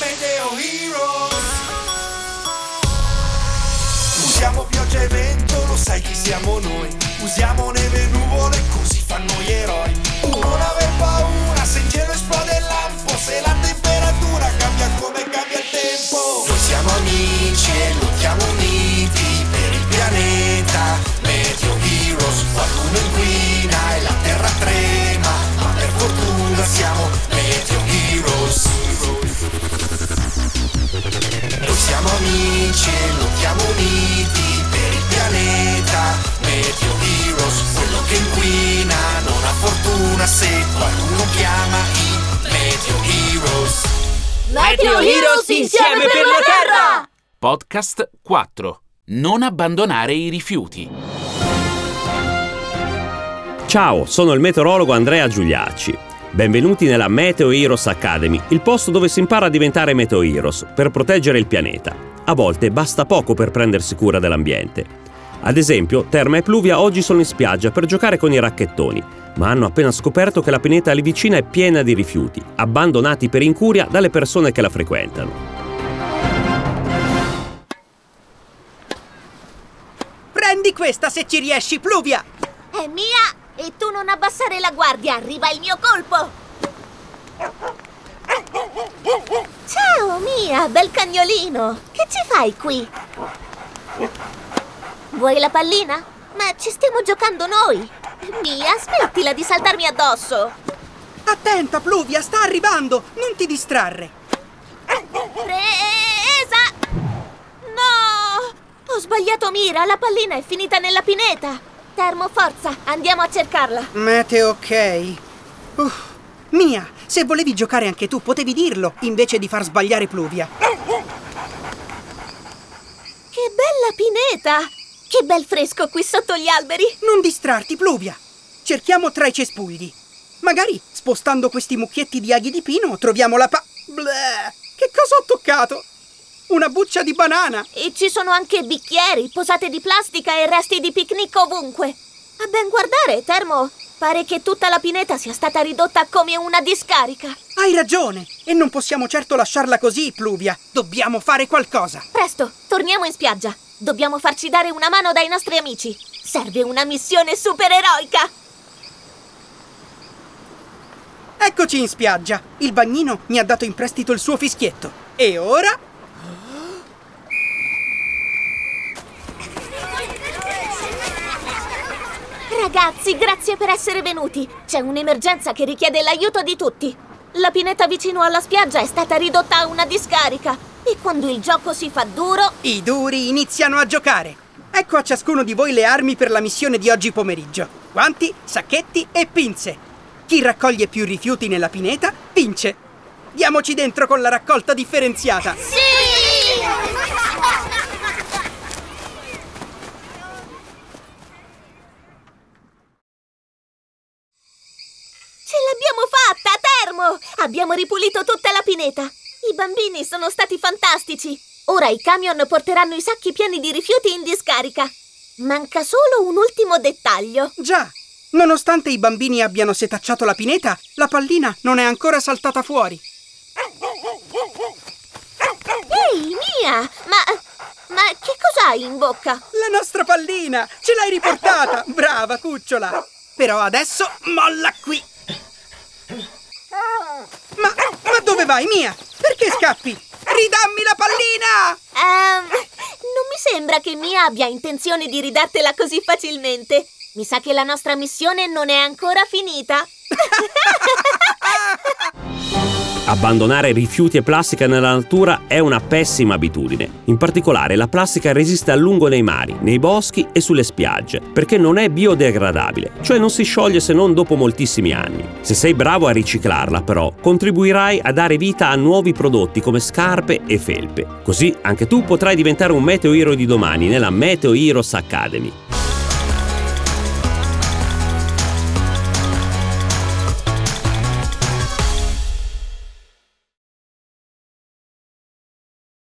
Meteo Heroes. Usiamo pioggia e vento, lo sai chi siamo noi. Usiamo neve e nuvole, così fanno gli eroi. Non aver paura se in cielo esplode il lampo, se la temperatura cambia come cambia il tempo. Noi siamo amici e lottiamo uniti Meteo Heroes insieme per la Terra! Podcast 4. Non abbandonare i rifiuti. Ciao, sono il meteorologo Andrea Giuliacci. Benvenuti nella Meteo Heroes Academy, il posto dove si impara a diventare Meteo Heroes per proteggere il pianeta. A volte basta poco per prendersi cura dell'ambiente. Ad esempio, Terma e Pluvia oggi sono in spiaggia per giocare con i racchettoni, ma hanno appena scoperto che la pineta lì vicina è piena di rifiuti, abbandonati per incuria dalle persone che la frequentano. Prendi questa se ci riesci, Pluvia! È mia e tu non abbassare la guardia, arriva il mio colpo! Ciao Mia, bel cagnolino! Che ci fai qui? Vuoi la pallina? Ma ci stiamo giocando noi! Mia, smettila di saltarmi addosso! Attenta, Pluvia, sta arrivando! Non ti distrarre! Presa! No! Ho sbagliato mira, la pallina è finita nella pineta! Termo, forza, andiamo a cercarla! Meteo ok. Uff. Mia, se volevi giocare anche tu, potevi dirlo, invece di far sbagliare Pluvia. Che bella pineta! Che bel fresco qui sotto gli alberi! Non distrarti, Pluvia! Cerchiamo tra i cespugli. Magari, spostando questi mucchietti di aghi di pino, troviamo la pa... Bleh! Che cosa ho toccato? Una buccia di banana! E ci sono anche bicchieri, posate di plastica e resti di picnic ovunque. A ben guardare, Termo, pare che tutta la pineta sia stata ridotta come una discarica. Hai ragione! E non possiamo certo lasciarla così, Pluvia. Dobbiamo fare qualcosa. Presto, torniamo in spiaggia. Dobbiamo farci dare una mano dai nostri amici. Serve una missione supereroica. Eccoci in spiaggia. Il bagnino mi ha dato in prestito il suo fischietto. E ora... Ragazzi, grazie per essere venuti. C'è un'emergenza che richiede l'aiuto di tutti. La pineta vicino alla spiaggia è stata ridotta a una discarica. E quando il gioco si fa duro, I duri iniziano a giocare. Ecco a ciascuno di voi le armi per la missione di oggi pomeriggio. Guanti, sacchetti e pinze. Chi raccoglie più rifiuti nella pineta vince. Diamoci dentro con la raccolta differenziata. ce Termo! Abbiamo ripulito tutta la pineta. I bambini sono stati fantastici. Ora i camion porteranno i sacchi pieni di rifiuti in discarica. Manca solo un ultimo dettaglio. Già, nonostante i bambini abbiano setacciato la pineta, la pallina non è ancora saltata fuori. Ehi, Mia! Ma... Ma che cos'hai in bocca? La nostra pallina! Ce l'hai riportata! Brava, cucciola! Però adesso molla qui! Ma, ma dove vai, Mia? Perché scappi? Ridammi la pallina! Ehm, non mi sembra che Mia abbia intenzione di ridartela così facilmente. Mi sa che la nostra missione non è ancora finita. Abbandonare rifiuti e plastica nella natura è una pessima abitudine. In particolare la plastica resiste a lungo nei mari, nei boschi e sulle spiagge, perché non è biodegradabile, cioè non si scioglie se non dopo moltissimi anni. Se sei bravo a riciclarla, però, contribuirai a dare vita a nuovi prodotti come scarpe e felpe. Così anche tu potrai diventare un meteo hero di domani nella Meteo Heroes Academy.